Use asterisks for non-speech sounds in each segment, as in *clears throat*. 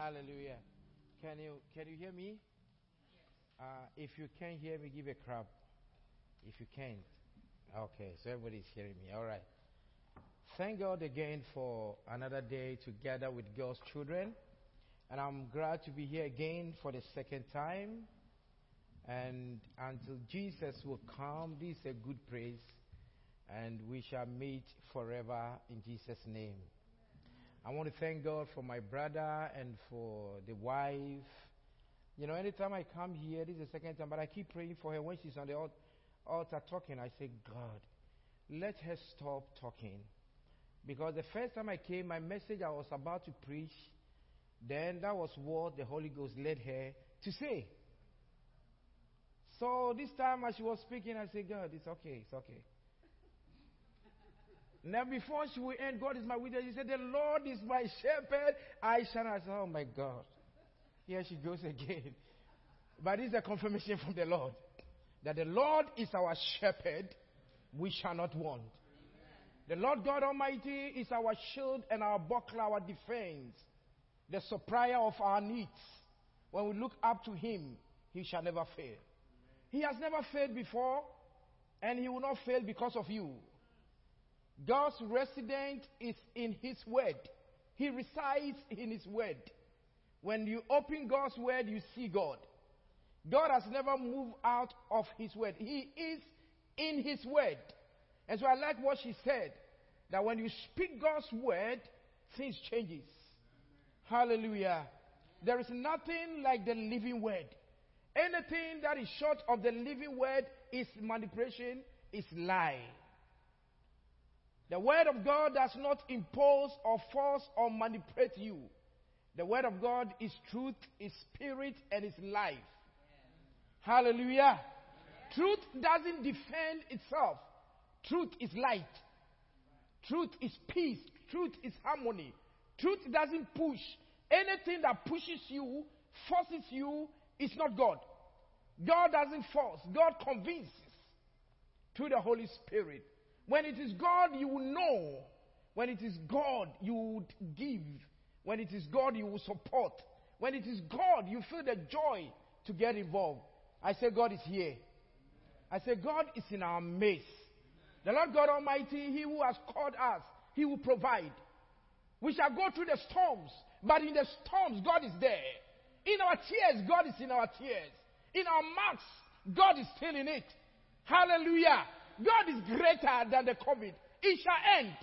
Hallelujah. Can you can you hear me? Uh, if you can't hear me, give a clap. If you can't, okay. So everybody's hearing me. All right. Thank God again for another day together with God's children, and I'm glad to be here again for the second time. And until Jesus will come, this is a good praise, and we shall meet forever in Jesus' name. I want to thank God for my brother and for the wife. You know, anytime I come here, this is the second time, but I keep praying for her when she's on the altar talking. I say, God, let her stop talking. Because the first time I came, my message I was about to preach, then that was what the Holy Ghost led her to say. So this time as she was speaking, I said, God, it's okay, it's okay. Now, before she will end, God is my witness. She said, The Lord is my shepherd. I shall not. say, Oh my God. Here she goes *laughs* again. But this is a confirmation from the Lord that the Lord is our shepherd. We shall not want. The Lord God Almighty is our shield and our buckler, our defense, the supplier of our needs. When we look up to Him, He shall never fail. He has never failed before, and He will not fail because of you. God's residence is in His Word. He resides in His Word. When you open God's Word, you see God. God has never moved out of His Word. He is in His Word. And so I like what she said, that when you speak God's Word, things changes. Hallelujah. There is nothing like the living Word. Anything that is short of the living Word is manipulation, is lie. The Word of God does not impose or force or manipulate you. The Word of God is truth, is spirit, and is life. Hallelujah. Truth doesn't defend itself. Truth is light. Truth is peace. Truth is harmony. Truth doesn't push. Anything that pushes you, forces you, is not God. God doesn't force. God convinces through the Holy Spirit. When it is God, you will know. When it is God, you would give. When it is God, you will support. When it is God, you feel the joy to get involved. I say, God is here. I say, God is in our midst. The Lord God Almighty, He who has called us, He will provide. We shall go through the storms, but in the storms, God is there. In our tears, God is in our tears. In our mouths, God is still in it. Hallelujah. God is greater than the COVID. It shall end,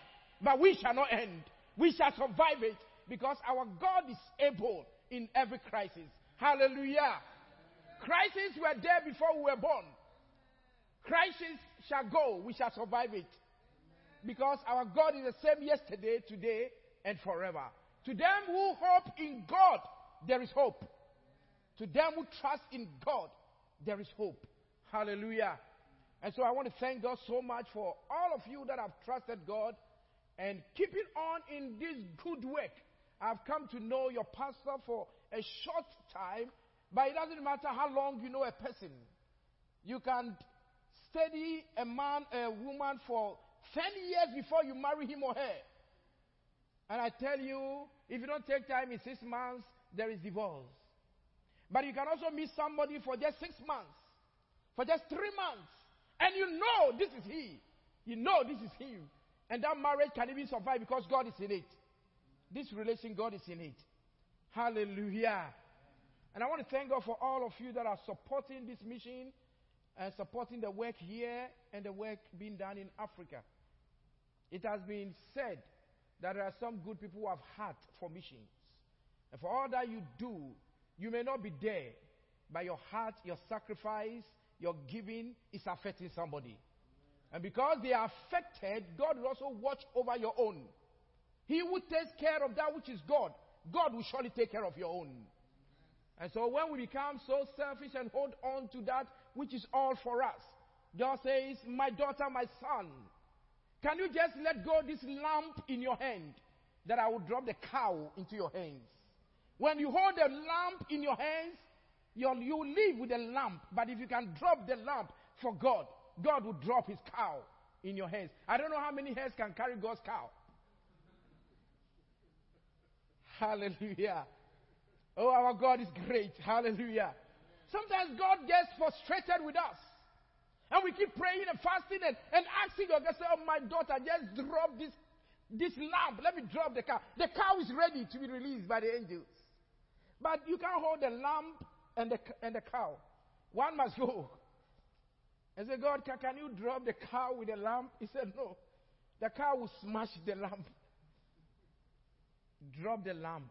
but we shall not end. We shall survive it because our God is able in every crisis. Hallelujah. Crises were there before we were born. Crisis shall go. We shall survive it. Because our God is the same yesterday, today, and forever. To them who hope in God, there is hope. To them who trust in God, there is hope. Hallelujah. And so I want to thank God so much for all of you that have trusted God and keeping on in this good work. I've come to know your pastor for a short time, but it doesn't matter how long you know a person. You can study a man, a woman for 10 years before you marry him or her. And I tell you, if you don't take time in six months, there is divorce. But you can also meet somebody for just six months, for just three months, and you know this is he. You know this is him. And that marriage can even survive because God is in it. This relation, God is in it. Hallelujah. And I want to thank God for all of you that are supporting this mission and supporting the work here and the work being done in Africa. It has been said that there are some good people who have heart for missions. And for all that you do, you may not be there, but your heart, your sacrifice, your giving is affecting somebody. And because they are affected, God will also watch over your own. He who takes care of that which is God, God will surely take care of your own. And so when we become so selfish and hold on to that which is all for us, God says, My daughter, my son, can you just let go this lamp in your hand that I will drop the cow into your hands? When you hold a lamp in your hands, you you live with a lamp, but if you can drop the lamp for God, God will drop his cow in your hands. I don't know how many hands can carry God's cow. *laughs* Hallelujah. Oh, our God is great. Hallelujah. Sometimes God gets frustrated with us. And we keep praying and fasting and, and asking God, say, Oh, my daughter, just drop this, this lamp. Let me drop the cow. The cow is ready to be released by the angels. But you can't hold the lamp and the, and the cow. One must go. And say, God, can, can you drop the cow with the lamp? He said, No. The cow will smash the lamp. Drop the lamp.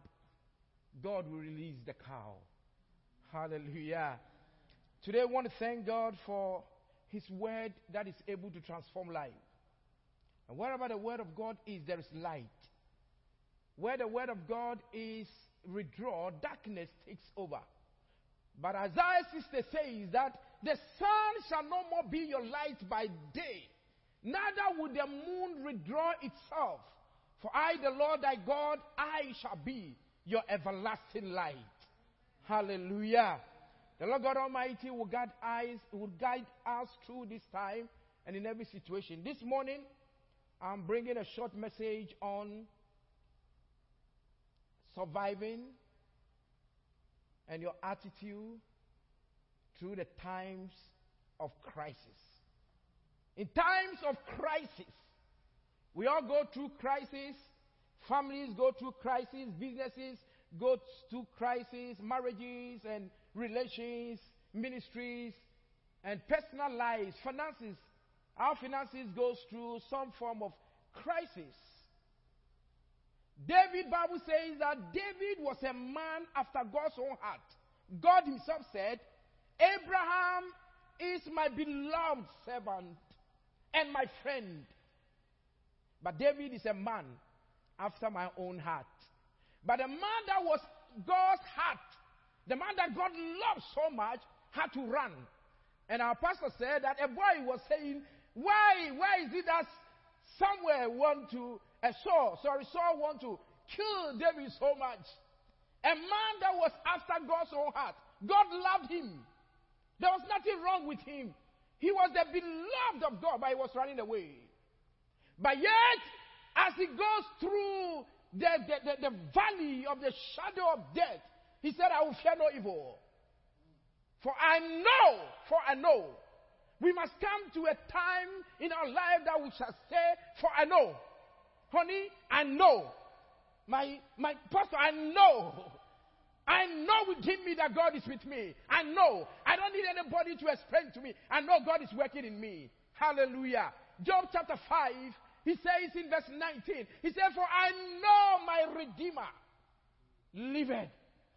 God will release the cow. Hallelujah. Today, I want to thank God for His word that is able to transform life. And wherever the word of God is, there is light. Where the word of God is withdrawn, darkness takes over. But Isaiah 60 says that the sun shall no more be your light by day, neither will the moon withdraw itself. For I, the Lord thy God, I shall be your everlasting light. Hallelujah. The Lord God Almighty will guide eyes, will guide us through this time and in every situation. This morning, I'm bringing a short message on surviving and your attitude through the times of crisis. In times of crisis, we all go through crisis. Families go through crisis. Businesses go through crisis. Marriages and relations, ministries, and personal lives, finances. Our finances goes through some form of crisis. David Bible says that David was a man after God's own heart. God himself said, Abraham is my beloved servant and my friend. But David is a man after my own heart. But the man that was God's heart, the man that God loved so much, had to run. And our pastor said that a boy was saying, Why, why is it that somewhere want to a Saul, sorry, Saul want to kill David so much. A man that was after God's own heart. God loved him. There was nothing wrong with him. He was the beloved of God, but he was running away. But yet, as he goes through the, the, the, the valley of the shadow of death, he said, I will fear no evil. For I know, for I know. We must come to a time in our life that we shall say, for I know. Honey, I know. My, my pastor, I know. I know within me that God is with me. I know. I don't need anybody to explain to me. I know God is working in me. Hallelujah. Job chapter 5, he says in verse 19, he said, For I know my Redeemer liveth.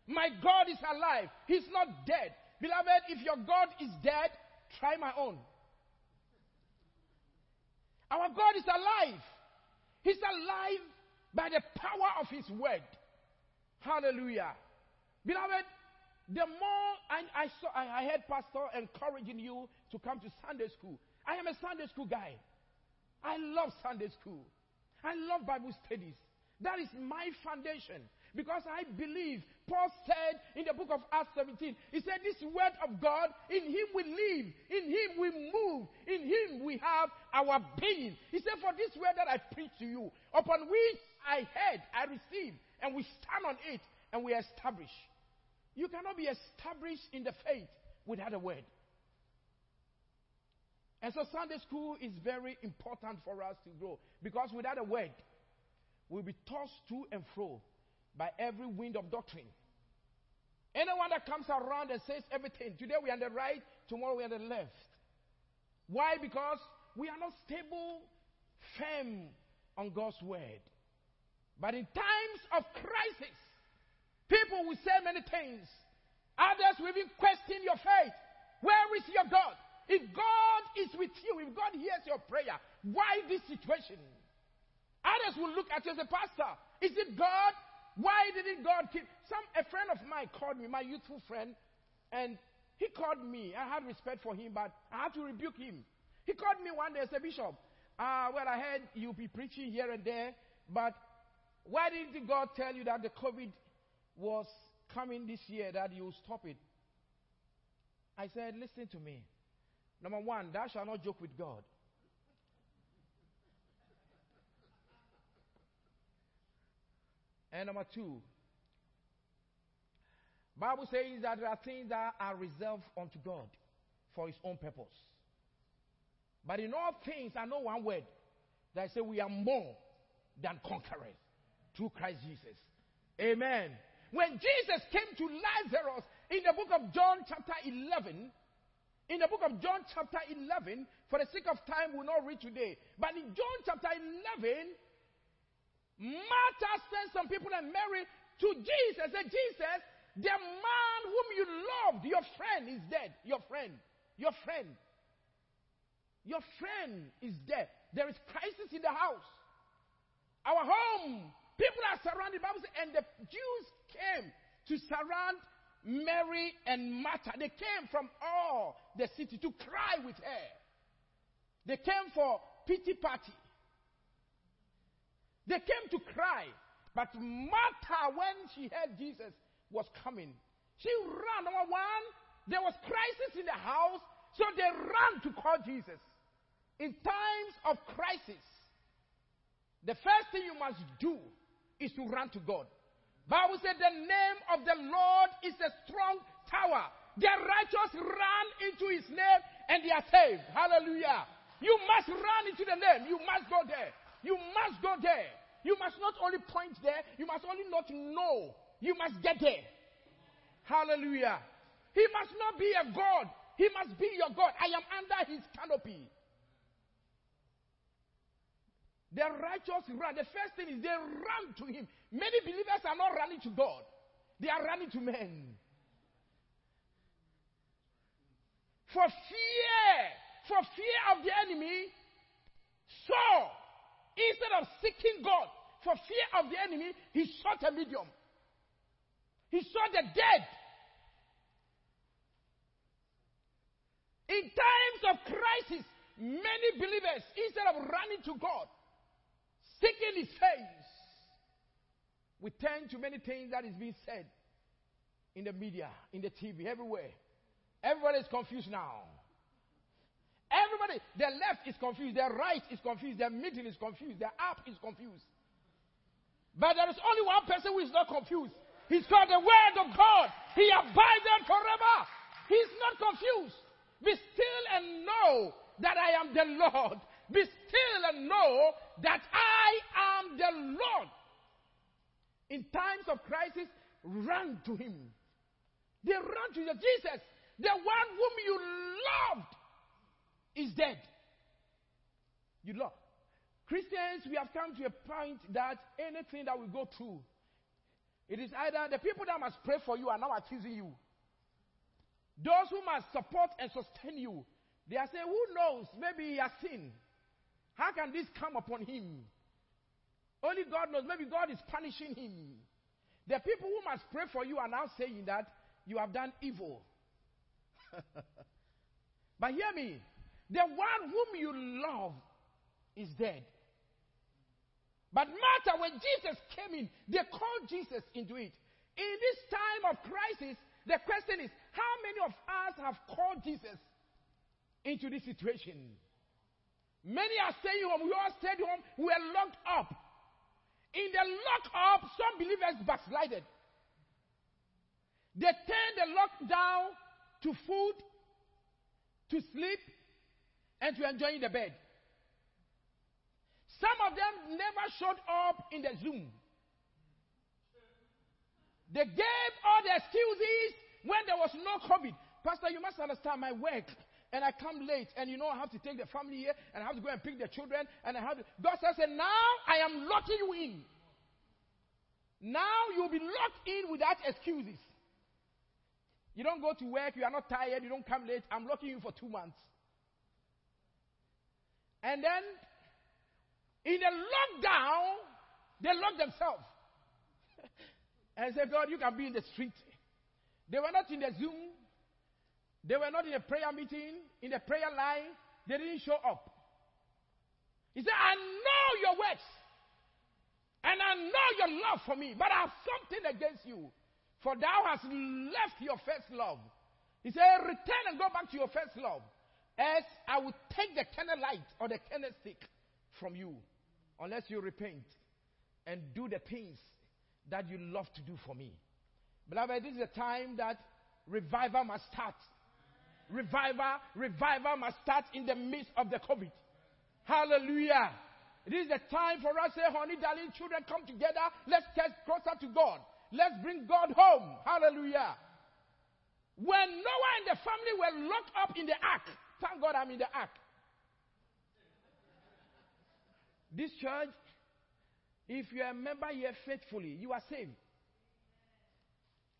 My God is alive. He's not dead. Beloved, if your God is dead, try my own. Our God is alive. He's alive by the power of His word. Hallelujah. Beloved, the more I, I, saw, I, I heard Pastor encouraging you to come to Sunday school. I am a Sunday school guy. I love Sunday school. I love Bible studies. That is my foundation. Because I believe, Paul said in the book of Acts 17, he said, This word of God, in him we live, in him we move, in him we have our being. He said, For this word that I preach to you, upon which I heard, I received, and we stand on it, and we establish. You cannot be established in the faith without a word. And so Sunday school is very important for us to grow because without a word, we'll be tossed to and fro by every wind of doctrine. Anyone that comes around and says everything, today we are on the right, tomorrow we are on the left. Why? Because we are not stable, firm on God's word. But in times of crisis, people will say many things. Others will even question your faith. Where is your God? If God is with you, if God hears your prayer, why this situation? Others will look at you as a pastor. Is it God? Why didn't God keep some a friend of mine called me, my youthful friend, and he called me. I had respect for him, but I had to rebuke him. He called me one day and said, Bishop, uh, well, I heard you be preaching here and there, but why didn't God tell you that the COVID was coming this year, that you stop it? I said, Listen to me. Number one, thou shalt not joke with God. And number two, Bible says that there are things that are reserved unto God for his own purpose. But in all things, I know one word that I say we are more than conquerors through Christ Jesus. Amen. When Jesus came to Lazarus in the book of John, chapter 11, in the book of John, chapter 11, for the sake of time, we'll not read today. But in John, chapter 11, Martha sent some people and Mary to Jesus. And Jesus, the man whom you loved, your friend is dead. Your friend. Your friend. Your friend is dead. There is crisis in the house. Our home. People are surrounded. Bible says, and the Jews came to surround Mary and Martha. They came from all the city to cry with her. They came for pity party. They came to cry. But Martha, when she heard Jesus was coming, she ran. Number one, there was crisis in the house, so they ran to call Jesus. In times of crisis, the first thing you must do is to run to God. Bible said the name of the Lord is a strong tower. The righteous run into his name and they are saved. Hallelujah. You must run into the name. You must go there. You must go there. You must not only point there, you must only not know. You must get there. Hallelujah. He must not be a God. He must be your God. I am under his canopy. The righteous run. The first thing is they run to him. Many believers are not running to God, they are running to men. For fear, for fear of the enemy, Saul, instead of seeking God, for fear of the enemy, he shot a medium. He shot the dead. In times of crisis, many believers, instead of running to God, seeking his face, we turn to many things that is being said in the media, in the TV, everywhere. Everybody is confused now. Everybody, the left is confused, their right is confused, their middle is confused, their up is confused. But there is only one person who is not confused. He's called the Word of God. He abides abided forever. He's not confused. Be still and know that I am the Lord. Be still and know that I am the Lord. In times of crisis, run to him. They run to Jesus. The one whom you loved is dead. You love. Christians, we have come to a point that anything that we go through, it is either the people that must pray for you are now accusing you. Those who must support and sustain you, they are saying, Who knows? Maybe he has sinned. How can this come upon him? Only God knows. Maybe God is punishing him. The people who must pray for you are now saying that you have done evil. *laughs* but hear me. The one whom you love is dead. But Martha, when Jesus came in, they called Jesus into it. In this time of crisis, the question is how many of us have called Jesus into this situation? Many are staying home. We all stayed home. We were locked up. In the lock up, some believers backslided. They turned the lockdown to food, to sleep, and to enjoying the bed. Some of them never showed up in the Zoom. They gave all the excuses when there was no COVID. Pastor, you must understand my work and I come late, and you know I have to take the family here, and I have to go and pick the children, and I have to. God says, now I am locking you in. Now you'll be locked in without excuses. You don't go to work, you are not tired, you don't come late. I'm locking you for two months. And then, in the lockdown, they locked themselves. *laughs* and said, God, you can be in the street. They were not in the Zoom. They were not in a prayer meeting, in a prayer line. They didn't show up. He said, I know your works. And I know your love for me, but I have something against you. For thou hast left your first love. He said, Return and go back to your first love. Else I will take the light or the candlestick from you, unless you repent and do the things that you love to do for me. Beloved, this is a time that revival must start. Revival, revival must start in the midst of the COVID. Hallelujah. It is the time for us, say, honey, darling, children, come together. Let's get closer to God. Let's bring God home. Hallelujah. When Noah and the family were locked up in the ark, thank God I'm in the ark. This church, if you are a member here faithfully, you are saved.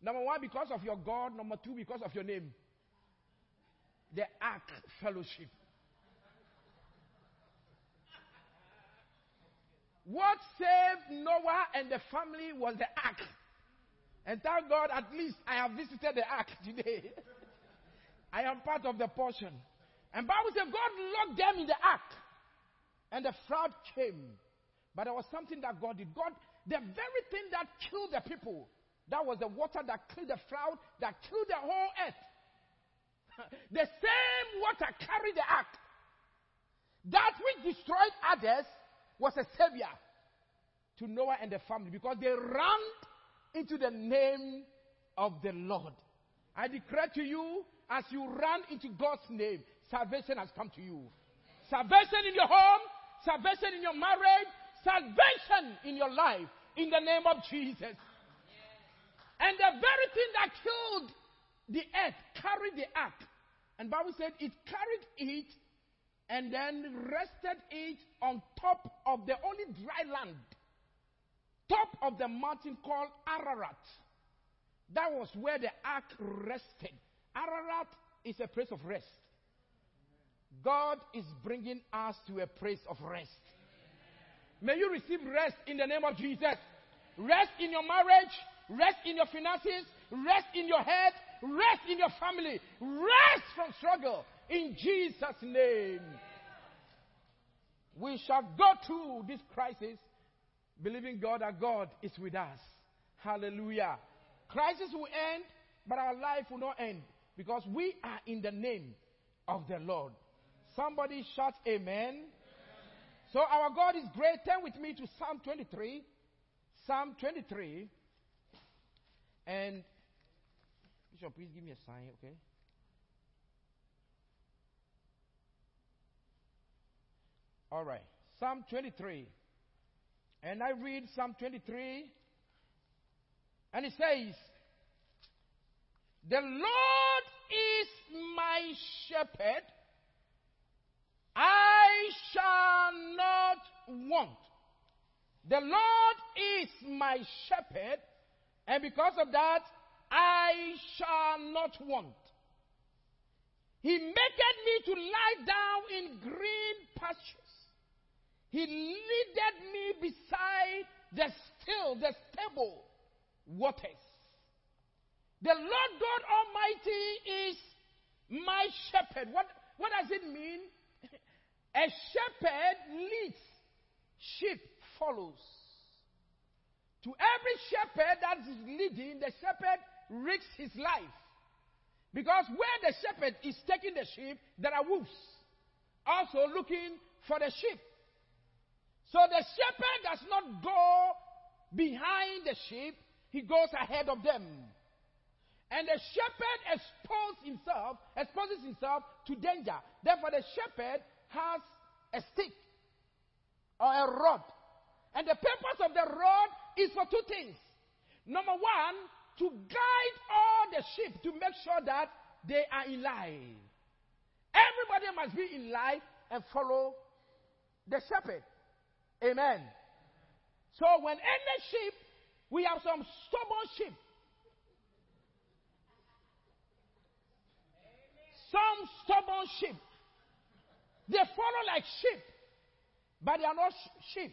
Number one, because of your God. Number two, because of your name. The Ark Fellowship. What saved Noah and the family was the ark. And thank God, at least I have visited the ark *laughs* today. I am part of the portion. And Bible says God locked them in the ark. And the flood came. But there was something that God did. God, the very thing that killed the people, that was the water that killed the flood, that killed the whole earth. *laughs* the same water carried the ark. That which destroyed others was a savior to Noah and the family because they ran into the name of the Lord. I declare to you, as you run into God's name, salvation has come to you. Salvation in your home, salvation in your marriage, salvation in your life, in the name of Jesus. And the very thing that killed the earth carried the ark. And Bible said it carried it and then rested it on top of the only dry land, top of the mountain called Ararat. That was where the ark rested. Ararat is a place of rest. God is bringing us to a place of rest. May you receive rest in the name of Jesus. Rest in your marriage, rest in your finances, rest in your head, rest in your family, rest from struggle, in Jesus' name. We shall go through this crisis believing God that God is with us. Hallelujah. Crisis will end, but our life will not end because we are in the name of the Lord. Somebody shout amen. amen. So our God is great. Turn with me to Psalm 23. Psalm 23. And Bishop, please give me a sign, okay? All right. Psalm 23. And I read Psalm 23. And it says, The Lord is my shepherd. I shall not want. The Lord is my shepherd. And because of that, I shall not want. He maketh me to lie down in green pastures. He leaded me beside the still, the stable waters. The Lord God Almighty is my shepherd. What, what does it mean? A shepherd leads, sheep follows. To every shepherd that is leading, the shepherd risks his life. Because where the shepherd is taking the sheep, there are wolves also looking for the sheep. So the shepherd does not go behind the sheep, he goes ahead of them. And the shepherd exposes himself, exposes himself to danger. Therefore, the shepherd has a stick or a rod. And the purpose of the rod is for two things. Number one, to guide all the sheep to make sure that they are in line. Everybody must be in line and follow the shepherd. Amen. So when any sheep, we have some stubborn sheep. Some stubborn sheep. They follow like sheep, but they are not sheep.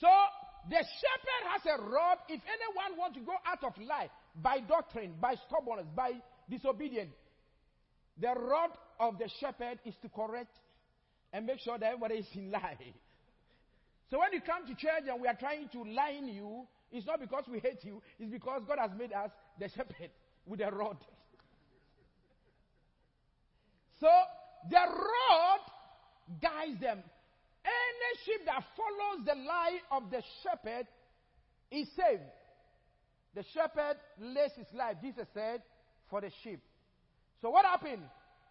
So the shepherd has a rod. If anyone wants to go out of life by doctrine, by stubbornness, by disobedience, the rod of the shepherd is to correct and make sure that everybody is in *laughs* line. So when you come to church and we are trying to line you, it's not because we hate you, it's because God has made us the shepherd with a rod. So the rod guides them. Any sheep that follows the line of the shepherd is saved. The shepherd lays his life, Jesus said, for the sheep. So what happened?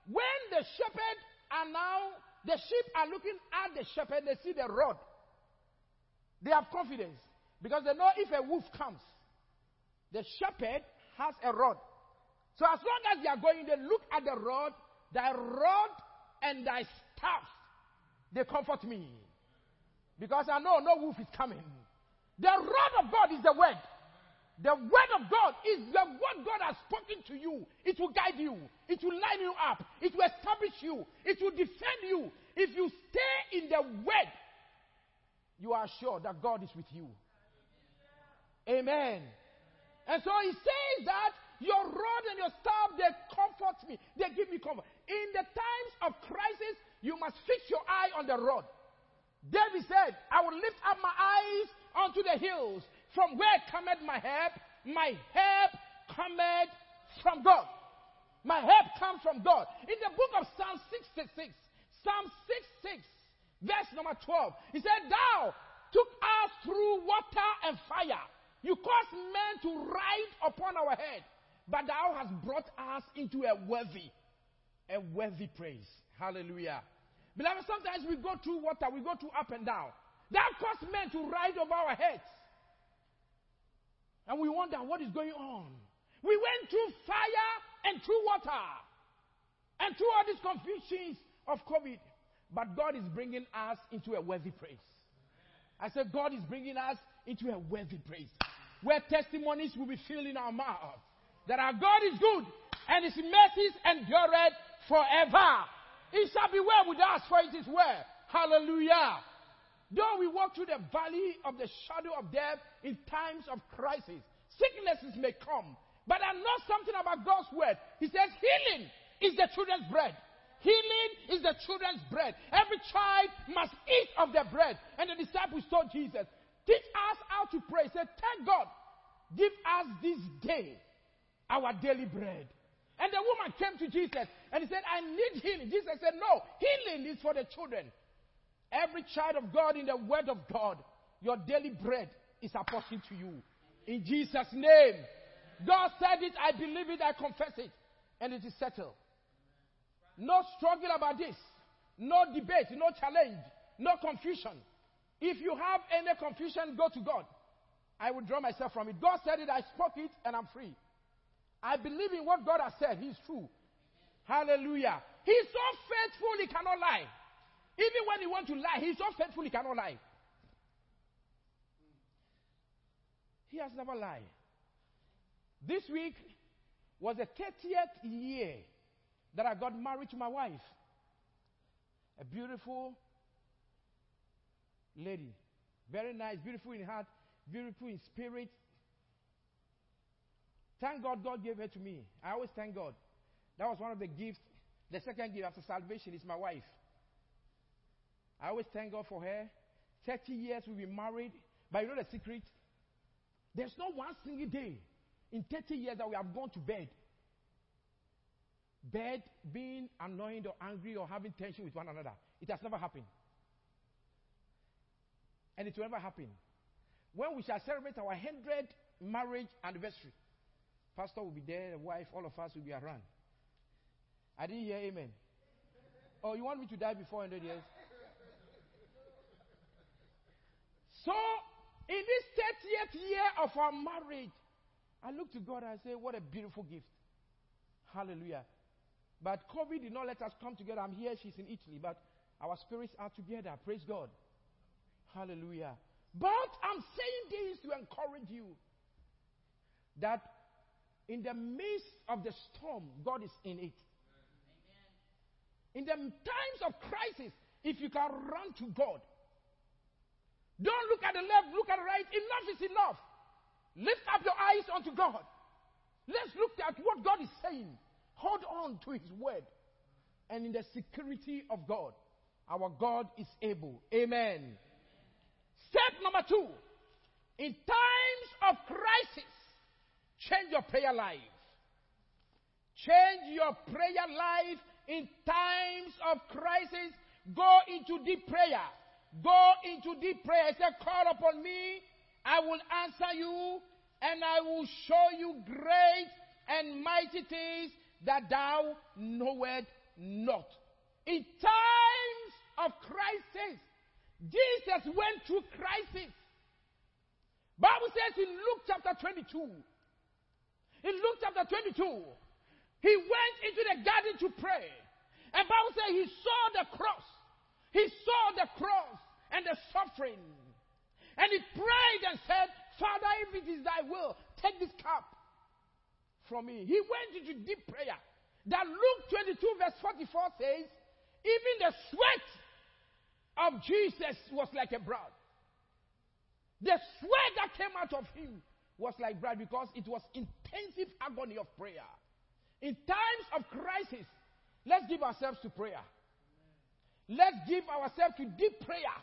When the shepherd are now, the sheep are looking at the shepherd, they see the rod. They have confidence because they know if a wolf comes, the shepherd has a rod. So as long as they are going, they look at the rod, thy rod and thy staff, they comfort me. Because I know no wolf is coming. The rod of God is the word. The word of God is the word God has spoken to you. It will guide you. It will line you up. It will establish you. It will defend you. If you stay in the word, you are sure that God is with you. Amen. And so he says that your rod and your staff, they comfort me. They give me comfort. In the times of crisis, you must fix your eye on the rod. David said, I will lift up my eyes unto the hills. From where cometh my help? My help cometh from God. My help comes from God. In the book of Psalm 66, Psalm 66, verse number 12, he said, Thou took us through water and fire. You caused men to ride upon our head, but thou hast brought us into a worthy, a worthy praise. Hallelujah. Beloved, sometimes we go through water, we go through up and down. That caused men to ride over our heads. And we wonder what is going on. We went through fire and through water and through all these confusions of COVID. But God is bringing us into a worthy praise. I said, God is bringing us into a worthy praise where testimonies will be filled in our mouth that our God is good and his mercies endureth forever. It shall be well with us, for it is well. Hallelujah. Though we walk through the valley of the shadow of death in times of crisis, sicknesses may come. But I know something about God's word. He says, healing is the children's bread. Healing is the children's bread. Every child must eat of the bread. And the disciples told Jesus, teach us how to pray. He said, thank God. Give us this day our daily bread. And the woman came to Jesus and he said, I need healing. Jesus said, No, healing is for the children. Every child of God in the word of God, your daily bread is apportioned to you. In Jesus' name. God said it, I believe it, I confess it. And it is settled. No struggle about this. No debate, no challenge, no confusion. If you have any confusion, go to God. I will draw myself from it. God said it, I spoke it, and I'm free. I believe in what God has said. He's true. Hallelujah. He's so faithful, he cannot lie. Even when he wants to lie, he's so faithful, he cannot lie. He has never lied. This week was the 30th year that I got married to my wife. A beautiful lady. Very nice, beautiful in heart, beautiful in spirit. Thank God God gave her to me. I always thank God. That was one of the gifts. The second gift after salvation is my wife. I always thank God for her. 30 years we've been married. But you know the secret? There's not one single day in 30 years that we have gone to bed. Bed being annoyed or angry or having tension with one another. It has never happened. And it will never happen. When we shall celebrate our 100th marriage anniversary, Pastor will be there, the wife, all of us will be around. I didn't hear amen. Oh, you want me to die before 100 years? So, in this 30th year of our marriage, I look to God and I say, What a beautiful gift. Hallelujah. But COVID did not let us come together. I'm here, she's in Italy, but our spirits are together. Praise God. Hallelujah. But I'm saying this to encourage you that in the midst of the storm, God is in it. In the times of crisis, if you can run to God, don't look at the left, look at the right. Enough is enough. Lift up your eyes unto God. Let's look at what God is saying. Hold on to His word. And in the security of God, our God is able. Amen. Step number two. In times of crisis, change your prayer life. Change your prayer life in times of crisis. Go into deep prayer. Go into deep prayer. He said, Call upon me I will answer you, and I will show you great and mighty things that thou knowest not. In times of crisis, Jesus went through crisis. Bible says in Luke chapter 22, in Luke chapter 22, he went into the garden to pray. And Bible says he saw the cross. He saw the cross and the suffering. And he prayed and said, Father, if it is thy will, take this cup from me. He went into deep prayer. That Luke 22 verse 44 says, even the sweat of Jesus was like a blood. The sweat that came out of him was like blood because it was intensive agony of prayer. In times of crisis, let's give ourselves to prayer. Let's give ourselves to deep prayer,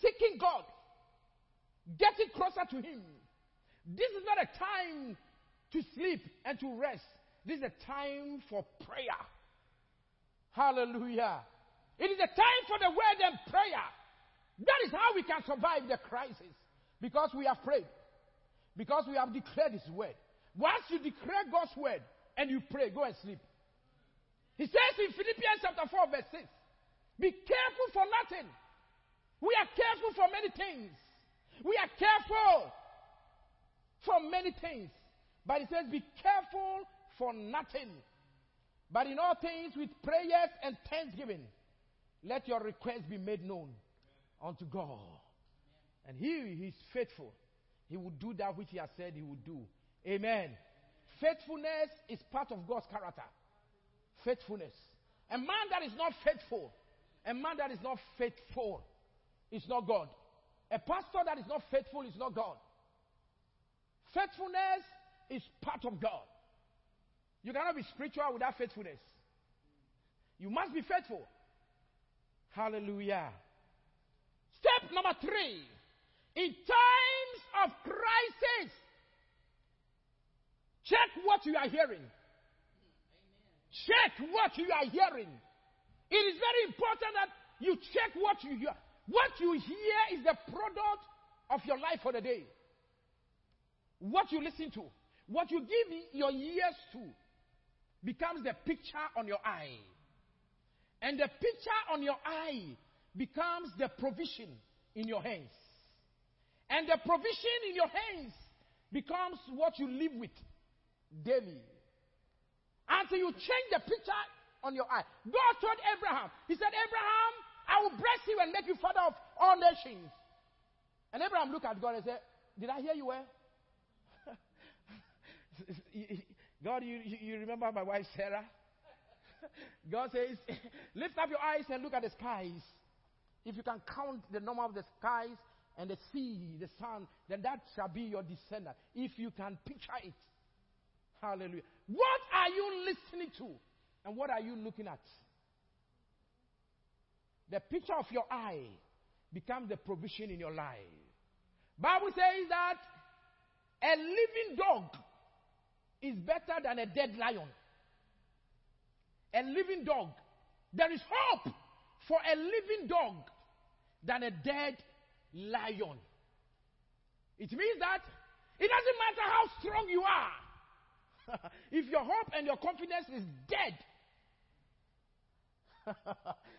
seeking God, getting closer to Him. This is not a time to sleep and to rest. This is a time for prayer. Hallelujah. It is a time for the word and prayer. That is how we can survive the crisis. Because we have prayed. Because we have declared His word. Once you declare God's word and you pray, go and sleep. He says in Philippians chapter 4, verse 6, Be careful for nothing. We are careful for many things. We are careful for many things. But he says, Be careful for nothing. But in all things, with prayers and thanksgiving, let your requests be made known unto God. And He is faithful. He will do that which He has said He will do. Amen. Faithfulness is part of God's character. Faithfulness. A man that is not faithful, a man that is not faithful is not God. A pastor that is not faithful is not God. Faithfulness is part of God. You cannot be spiritual without faithfulness. You must be faithful. Hallelujah. Step number three. In times of crisis, check what you are hearing. Check what you are hearing. It is very important that you check what you hear. What you hear is the product of your life for the day. What you listen to, what you give your ears to, becomes the picture on your eye. And the picture on your eye becomes the provision in your hands. And the provision in your hands becomes what you live with daily. Until you change the picture on your eye. God told Abraham, He said, Abraham, I will bless you and make you father of all nations. And Abraham looked at God and said, Did I hear you well? *laughs* God, you, you remember my wife Sarah? *laughs* God says, *laughs* Lift up your eyes and look at the skies. If you can count the number of the skies and the sea, the sun, then that shall be your descendant. If you can picture it. Hallelujah. What are you listening to? And what are you looking at? The picture of your eye becomes the provision in your life. Bible says that a living dog is better than a dead lion. A living dog. There is hope for a living dog than a dead lion. It means that it doesn't matter how strong you are. *laughs* if your hope and your confidence is dead, *laughs*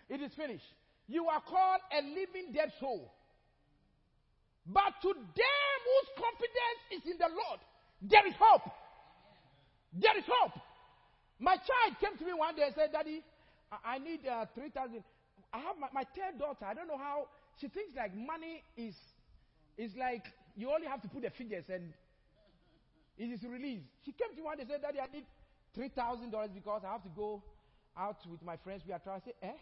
it is finished. You are called a living dead soul. But to them whose confidence is in the Lord, there is hope. There is hope. My child came to me one day and said, Daddy, I, need uh, 3,000. I have my, my third daughter. I don't know how. She thinks like money is, is like you only have to put the figures and it is released. She came to me one day and said, Daddy, I need $3,000 because I have to go out with my friends. We are trying to say, eh?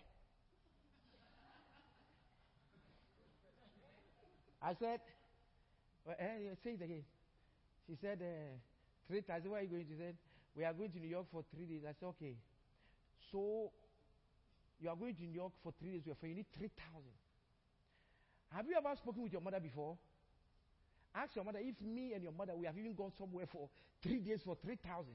I said, well, eh, say it again. She said, uh. Where are you going? She said, we are going to New York for three days. I said, okay. So, you are going to New York for three days. You need 3,000. Have you ever spoken with your mother before? Ask your mother if me and your mother, we have even gone somewhere for three days for 3,000.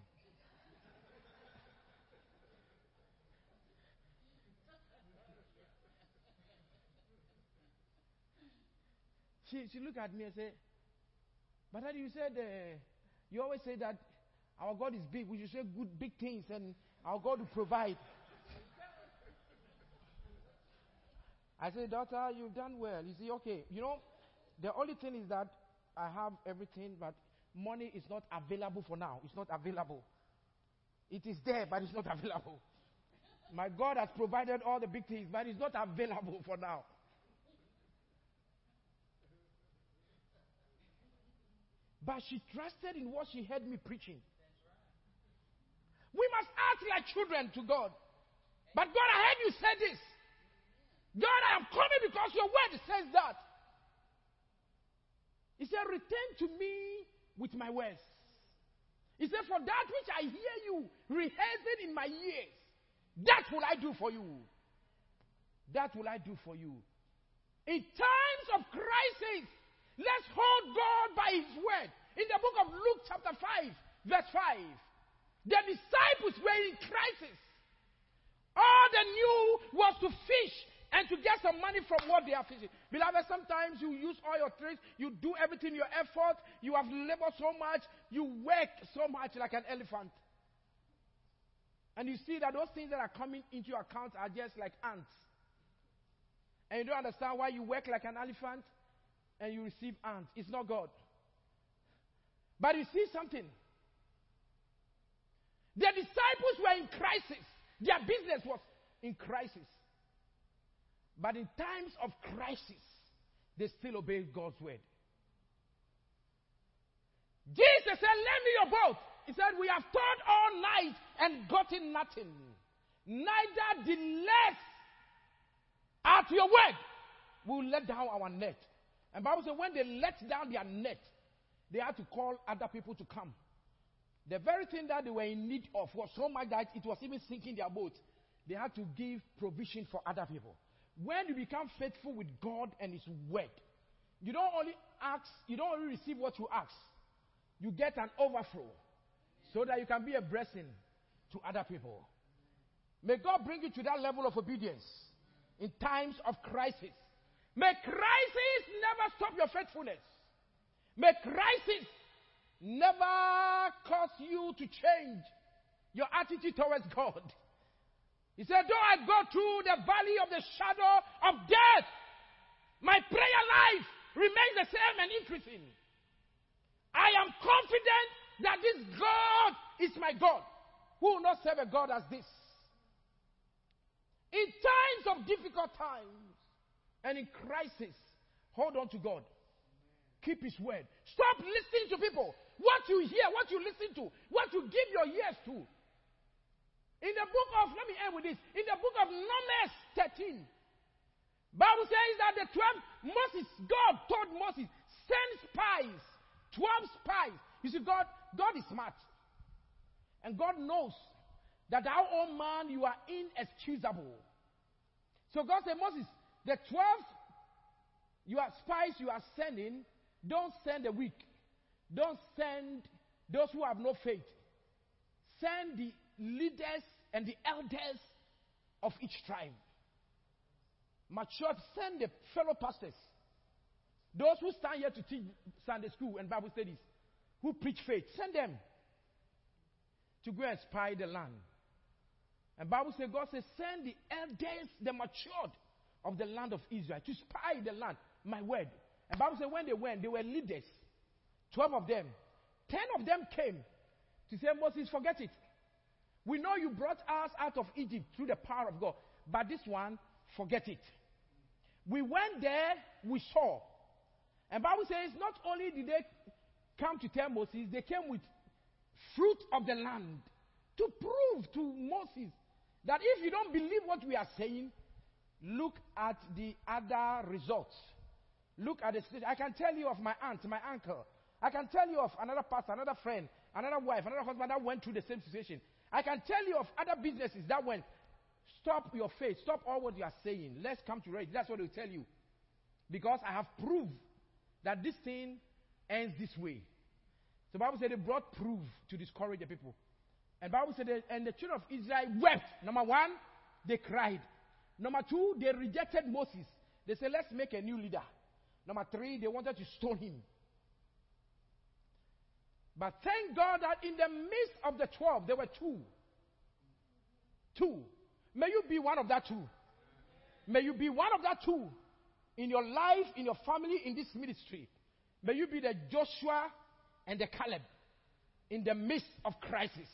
she, she looked at me and said, But Daddy, you said, uh, you always say that our God is big. We should say good, big things and our God will provide. I said, Daughter, you've done well. You see, okay, you know, the only thing is that I have everything, but money is not available for now. It's not available. It is there, but it's not *laughs* available. My God has provided all the big things, but it's not available for now. But she trusted in what she heard me preaching. We must act like children to God. But God, I heard you say this. God, I am coming because your word says that. He said, Return to me with my words. He said, For that which I hear you rehearsing in my ears, that will I do for you. That will I do for you. In times of crisis, let's hold God by His word. In the book of Luke, chapter 5, verse 5, the disciples were in crisis. All they knew was to fish and to get some money from what they are fishing. Beloved, sometimes you use all your tricks, you do everything, your effort, you have labored so much, you work so much like an elephant. And you see that those things that are coming into your account are just like ants. And you don't understand why you work like an elephant and you receive ants. It's not God. But you see something. The disciples were in crisis. Their business was in crisis. But in times of crisis, they still obey God's word. Jesus said, Lend me your boat. He said, We have toiled all night and gotten nothing. Neither the less at your word will let down our net. And Bible says when they let down their net, they had to call other people to come. The very thing that they were in need of was so much that it was even sinking their boat. They had to give provision for other people. When you become faithful with God and His word, you don't only ask, you don't only receive what you ask, you get an overflow so that you can be a blessing to other people. May God bring you to that level of obedience in times of crisis. May crisis never stop your faithfulness. May crisis never cause you to change your attitude towards God. He said, Though I go through the valley of the shadow of death, my prayer life remains the same and increasing. I am confident that this God is my God. Who will not serve a God as this? In times of difficult times and in crisis, hold on to God. Keep His word. Stop listening to people. What you hear, what you listen to, what you give your ears to. In the book of, let me end with this. In the book of Numbers 13, Bible says that the 12, Moses, God told Moses, send spies, 12 spies. You see, God, God is smart. And God knows that thou, old man, you are inexcusable. So God said, Moses, the 12 you are spies you are sending, don't send the weak. Don't send those who have no faith. Send the leaders and the elders of each tribe. Mature, send the fellow pastors. Those who stand here to teach Sunday school and Bible studies, who preach faith, send them to go and spy the land. And Bible says, God says, send the elders, the matured of the land of Israel to spy the land. My word. And Bible says when they went, they were leaders. Twelve of them. Ten of them came to say, Moses, forget it. We know you brought us out of Egypt through the power of God. But this one, forget it. We went there, we saw. And Bible says not only did they come to tell Moses, they came with fruit of the land to prove to Moses that if you don't believe what we are saying, look at the other results. Look at the situation. I can tell you of my aunt, my uncle. I can tell you of another pastor, another friend, another wife, another husband that went through the same situation. I can tell you of other businesses that went. Stop your faith. Stop all what you are saying. Let's come to rest. That's what they'll tell you. Because I have proved that this thing ends this way. So Bible said they brought proof to discourage the people. And Bible said, that, and the children of Israel wept. Number one, they cried. Number two, they rejected Moses. They said, let's make a new leader. Number three, they wanted to stone him. But thank God that in the midst of the 12, there were two. Two. May you be one of that two. May you be one of that two in your life, in your family, in this ministry. May you be the Joshua and the Caleb in the midst of crisis.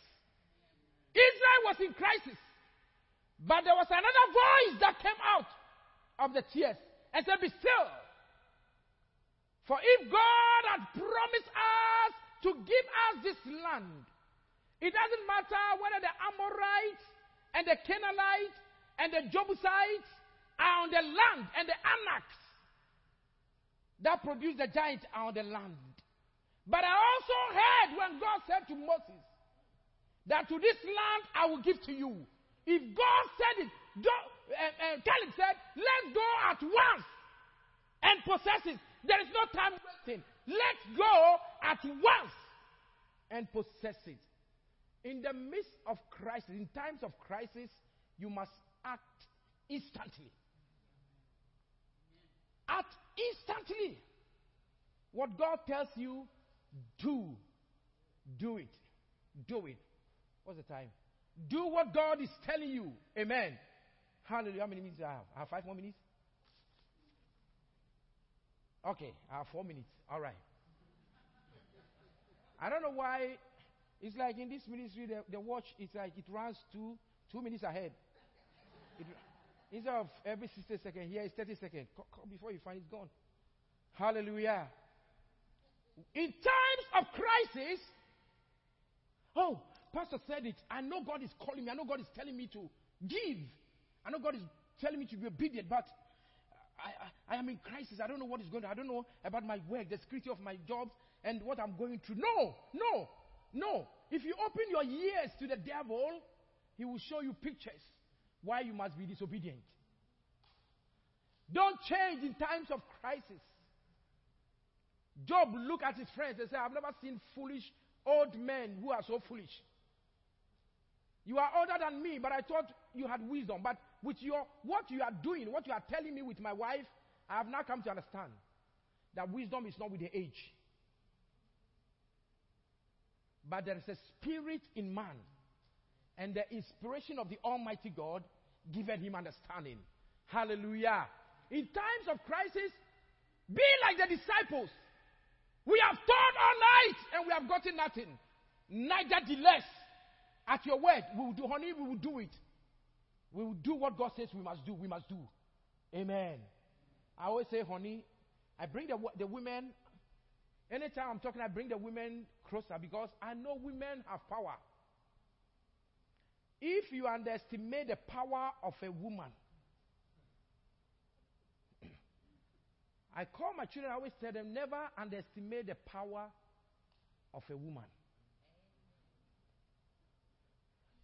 Israel was in crisis, but there was another voice that came out of the tears and said, Be still. For if God had promised us to give us this land, it doesn't matter whether the Amorites and the Canaanites and the Jebusites are on the land and the Anaks that produce the giants are on the land. But I also heard when God said to Moses that to this land I will give to you. If God said it, uh, uh, Caleb said, let's go at once and possess it. There is no time wasting. Let's go at once and possess it. In the midst of crisis, in times of crisis, you must act instantly. Act instantly. What God tells you, do. Do it. Do it. What's the time? Do what God is telling you. Amen. Hallelujah. How many minutes do I have? I have five more minutes? Okay, have four minutes. All right. I don't know why. It's like in this ministry, the, the watch is like it runs two two minutes ahead. It, instead of every 60 seconds, here is 30 seconds. Before you find it's gone. Hallelujah. In times of crisis, oh, Pastor said it. I know God is calling me. I know God is telling me to give. I know God is telling me to be obedient, but I, I, I am in crisis. I don't know what is going on. I don't know about my work, the security of my jobs, and what I'm going through. No, no, no. If you open your ears to the devil, he will show you pictures why you must be disobedient. Don't change in times of crisis. Job looked at his friends and said, I've never seen foolish old men who are so foolish. You are older than me, but I thought you had wisdom. But with your what you are doing, what you are telling me with my wife, I have now come to understand that wisdom is not with the age. But there is a spirit in man, and the inspiration of the Almighty God given him understanding. Hallelujah. In times of crisis, be like the disciples. We have taught all night and we have gotten nothing. Nevertheless, at your word, we will do, honey, we will do it. We will do what God says we must do. We must do. Amen. I always say, honey, I bring the, the women, anytime I'm talking, I bring the women closer because I know women have power. If you underestimate the power of a woman, *clears throat* I call my children, I always tell them, never underestimate the power of a woman.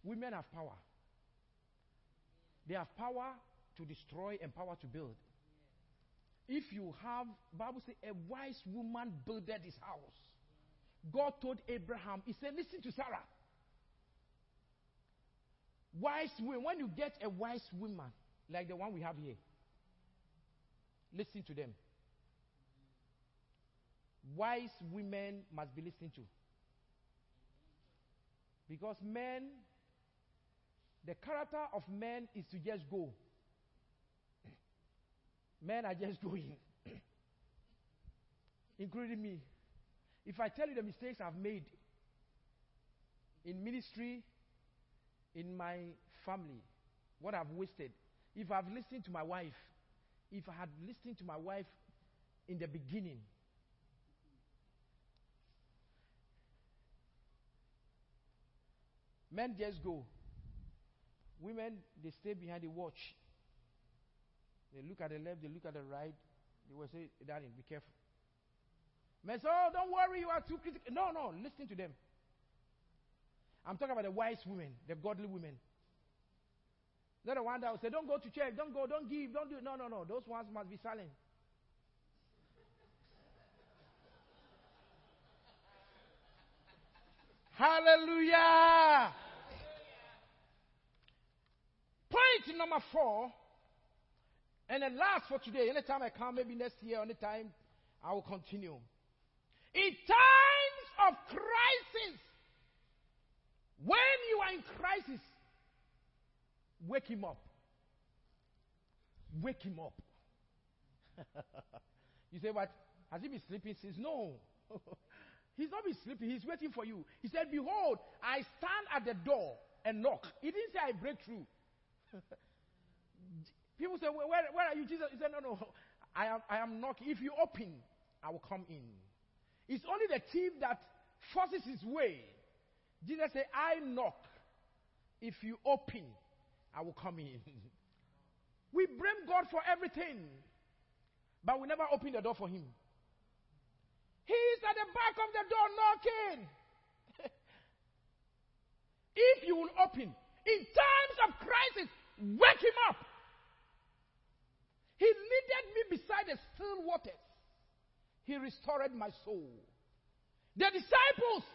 Women have power. They have power to destroy and power to build. If you have, Bible says, a wise woman builded his house. God told Abraham, He said, Listen to Sarah. Wise women, when you get a wise woman like the one we have here, listen to them. Wise women must be listened to. Because men the character of men is to just go. Men are just *laughs* going, including me. If I tell you the mistakes I've made in ministry, in my family, what I've wasted, if I've listened to my wife, if I had listened to my wife in the beginning, men just go. Women, they stay behind the watch. They look at the left, they look at the right. They will say, Darling, be careful. Men say, Oh, don't worry, you are too critical. No, no, listen to them. I'm talking about the wise women, the godly women. Not the one that will say, Don't go to church, don't go, don't give, don't do. No, no, no. Those ones must be silent. *laughs* Hallelujah. Point number four And the last for today, anytime I come, maybe next year, anytime, I will continue. In times of crisis, when you are in crisis, wake him up. Wake him up. *laughs* you say, What? Has he been sleeping since? No. *laughs* He's not been sleeping. He's waiting for you. He said, Behold, I stand at the door and knock. He didn't say I break through. *laughs* People say, where, where are you, Jesus? He said, No, no. I am, I am knocking. If you open, I will come in. It's only the thief that forces his way. Jesus said, I knock. If you open, I will come in. *laughs* we blame God for everything, but we never open the door for him. He is at the back of the door knocking. *laughs* if you will open, in times of crisis, wake him up. He leaded me beside the still waters. He restored my soul. The disciples,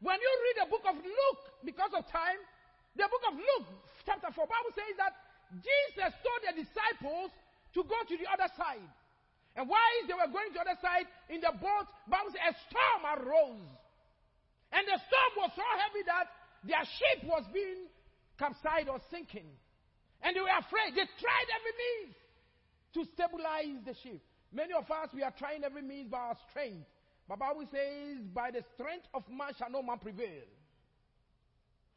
when you read the book of Luke, because of time, the book of Luke, chapter 4, Bible says that Jesus told the disciples to go to the other side. And while they were going to the other side in the boat, Bible says a storm arose. And the storm was so heavy that their ship was being capsized or sinking. And they were afraid. They tried every means to stabilize the ship. Many of us, we are trying every means by our strength. But Bible says, by the strength of man shall no man prevail.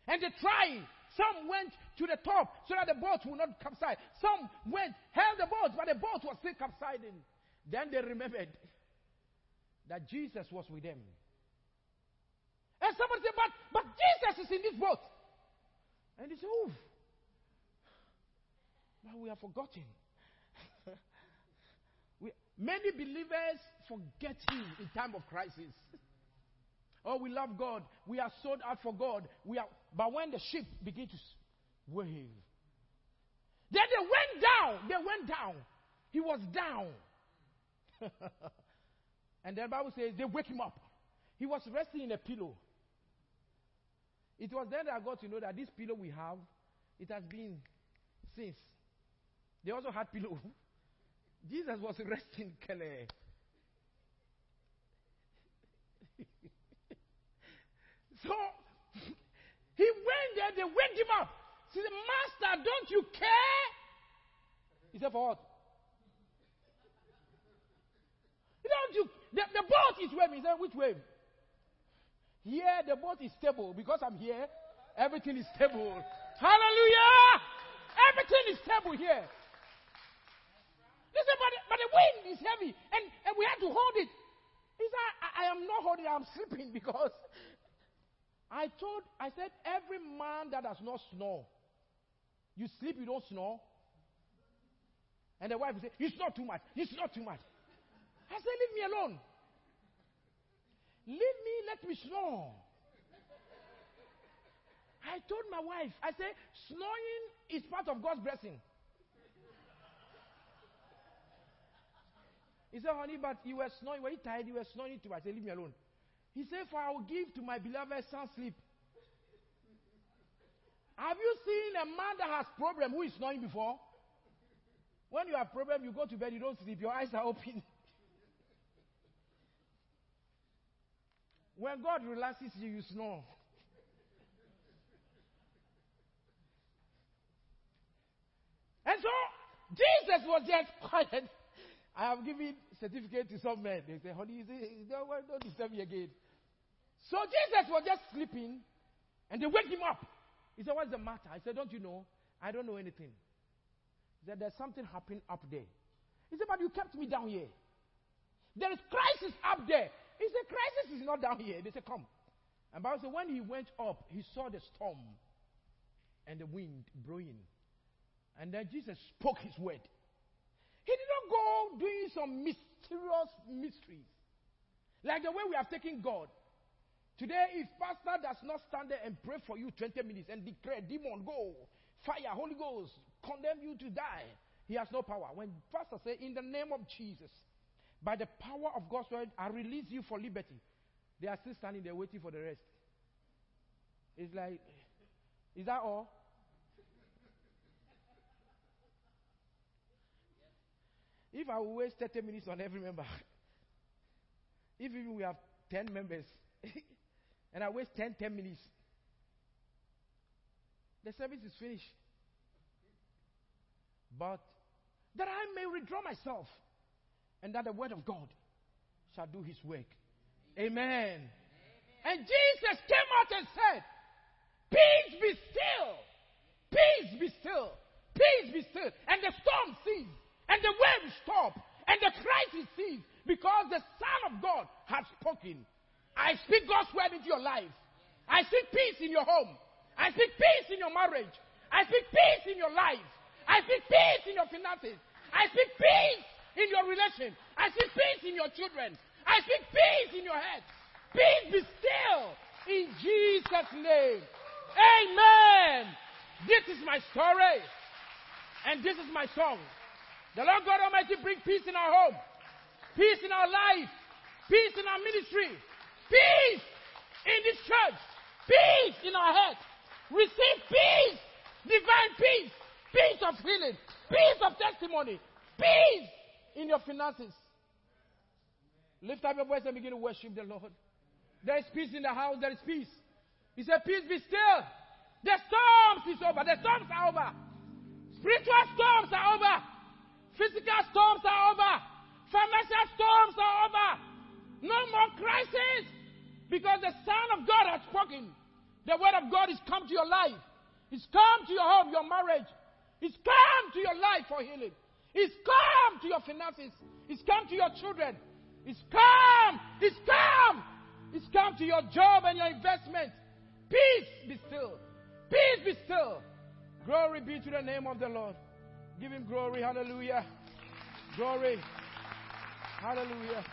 And they tried. Some went to the top so that the boat would not capsize. Some went, held the boat, but the boat was still capsizing. Then they remembered that Jesus was with them. And somebody said, but, but Jesus is in this boat. And they said, Oof. But we have forgotten. *laughs* Many believers forget Him in time of crisis. Oh, we love God. We are sold out for God. We are, but when the ship begin to wave, then they went down. They went down. He was down. *laughs* and the Bible says they wake him up. He was resting in a pillow. It was then that I got to know that this pillow we have, it has been since. They also had pillow. *laughs* Jesus was resting, Kelly. *laughs* so he went there, they wake him up. He said, Master, don't you care? He said, For what? *laughs* Don't you? The, the boat is waving. He said, Which wave? Here, the boat is stable. Because I'm here, everything is stable. Hallelujah! Everything is stable here. He said, but, but the wind is heavy and, and we had to hold it. He said, I, I am not holding I'm sleeping *laughs* because I told, I said, every man that does not snore, you sleep, you don't snore. And the wife said, You snore too much. You snore too much. I said, Leave me alone. Leave me, let me snore. I told my wife, I said, snoring is part of God's blessing. He said, honey, but you were snoring. Were you tired? You were snoring too. I said, leave me alone. He said, for I will give to my beloved son sleep. Have you seen a man that has problem who is snoring before? When you have problem, you go to bed, you don't sleep. Your eyes are *laughs* open. when God relaxes you, you snore. And so, Jesus was just *laughs* quiet. I have given certificate to some men. They say, honey, don't, don't disturb me again. So Jesus was just sleeping, and they wake him up. He said, what's the matter? I said, don't you know? I don't know anything. He said, there's something happening up there. He said, but you kept me down here. There is crisis up there. He said, crisis is not down here. They said, come. And Bible said, when he went up, he saw the storm and the wind blowing. And then Jesus spoke his word. He did not go doing some mysterious mysteries. Like the way we have taken God. Today, if pastor does not stand there and pray for you 20 minutes and declare, demon, go, fire, Holy Ghost, condemn you to die, he has no power. When pastor say, in the name of Jesus, by the power of God's word, I release you for liberty, they are still standing there waiting for the rest. It's like, is that all? If I waste 30 minutes on every member, *laughs* if even we have 10 members, *laughs* and I waste 10, 10 minutes, the service is finished. But that I may withdraw myself, and that the word of God shall do his work. Amen. Amen. And Jesus came out and said, Peace be still. Peace be still. Peace be still. And the storm ceased. And the waves stop, And the crisis ceased. Because the Son of God has spoken. I speak God's word into your life. I speak peace in your home. I speak peace in your marriage. I speak peace in your life. I speak peace in your finances. I speak peace in your relation. I speak peace in your children. I speak peace in your head. Peace be still in Jesus' name. Amen. This is my story. And this is my song. The Lord God Almighty bring peace in our home, peace in our life, peace in our ministry, peace in this church, peace in our head. Receive peace, divine peace, peace of healing, peace of testimony, peace in your finances. Lift up your voice and begin to worship the Lord. There is peace in the house, there is peace. He said, Peace be still. The storms is over. The storms are over. Spiritual storms are over. Physical storms are over. Financial storms are over. No more crisis. Because the Son of God has spoken. The word of God is come to your life. It's come to your home, your marriage. It's come to your life for healing. It's come to your finances. It's come to your children. It's come. It's come. It's come to your job and your investment. Peace be still. Peace be still. Glory be to the name of the Lord. Give him glory. Hallelujah. Glory. Hallelujah.